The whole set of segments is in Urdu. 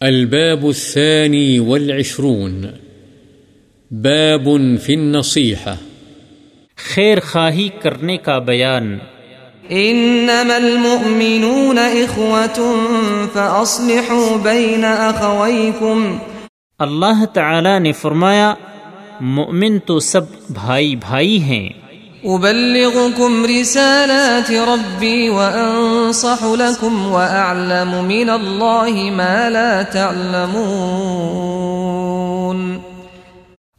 الباب الثاني والعشرون. باب في النصيحة. خیر خواہی کرنے کا بیان۔ انما المؤمنون اخوة فاصلحوا بين اخويكم اللہ تعالی نے فرمایا مؤمن تو سب بھائی بھائی ہیں۔ ابلغكم رسالات ربي وانصح لكم واعلم من الله ما لا تعلمون.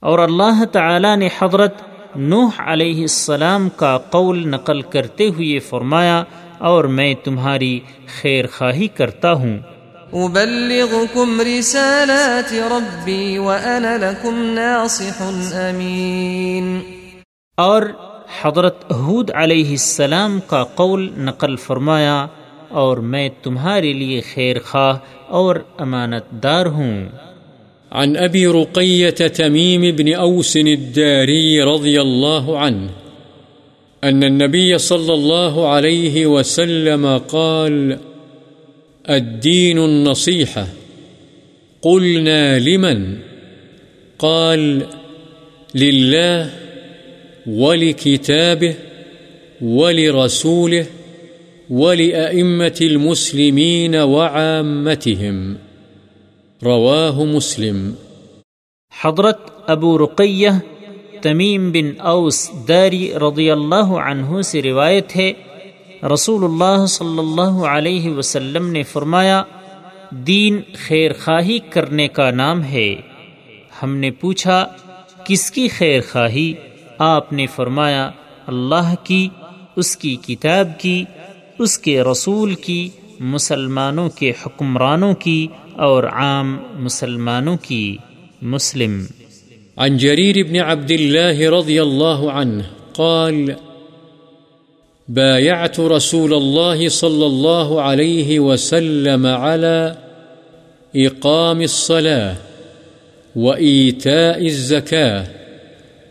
اور اللہ تعالی نے حضرت نوح علیہ السلام کا قول نقل کرتے ہوئے فرمایا اور میں تمہاری خیر خواہی کرتا ہوں۔ ابلغكم رسالات ربي وانا لكم ناصح امين اور حضرت حود علیہ السلام کا قول نقل فرمایا اور میں تمہارے لیے خیر خواہ اور امانت دار ہوں۔ عن أبي رقية تميم بن أوس الداري رضي الله عنه أن النبي صلى الله عليه وسلم قال الدين النصيحة قلنا لمن؟ قال لله ولكتابه، ولرسوله، ولأئمة المسلمين وعامتهم. رواه مسلم. حضرت ابو رقیہ، تمیم بن اوس داری رضی اللہ عنہ سے روایت ہے رسول اللہ صلی اللہ علیہ وسلم نے فرمایا، دین خیر خواہی کرنے کا نام ہے۔ ہم نے پوچھا، کس کی خیر خواہی آپ نے فرمایا، اللہ کی، اس کی کتاب کی، اس کے رسول کی، مسلمانوں کے حکمرانوں کی اور عام مسلمانوں کی۔ مسلم۔ عن جرير بن عبد الله رضي الله عنه قال، بايعت رسول الله صلى الله عليه وسلم على إقام الصلاة وإيتاء الزكاة.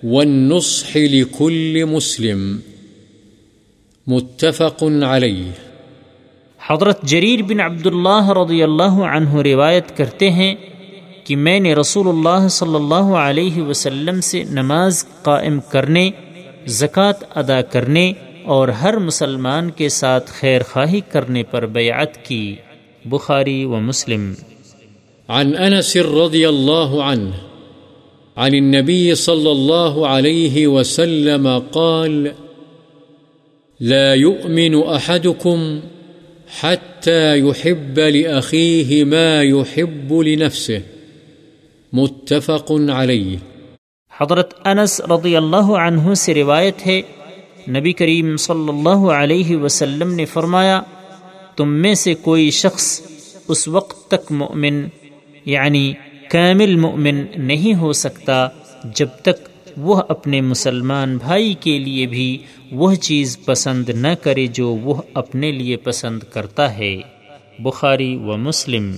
والنصح لكل مسلم. متفق عليه. حضرت جریر بن عبداللہ رضی اللہ عنہ روایت کرتے ہیں کہ میں نے رسول اللہ صلی اللہ علیہ وسلم سے نماز قائم کرنے زکوٰۃ ادا کرنے اور ہر مسلمان کے ساتھ خیر خواہی کرنے پر بیعت کی بخاری و مسلم۔ عن أنس رضي الله عنه عن النبي صلى الله عليه وسلم قال، لا يؤمن أحدكم حتى يحب لأخيه ما يحب لنفسه. متفق عليه. حضرت انس رضی اللہ عنہ سے روایت ہے، نبی کریم صلی اللہ علیہ وسلم نے فرمایا، تم میں سے کوئی شخص اس وقت تک مؤمن یعنی کامل مؤمن نہیں ہو سکتا جب تک وہ اپنے مسلمان بھائی کے لیے بھی وہ چیز پسند نہ کرے جو وہ اپنے لیے پسند کرتا ہے۔ بخاری و مسلم۔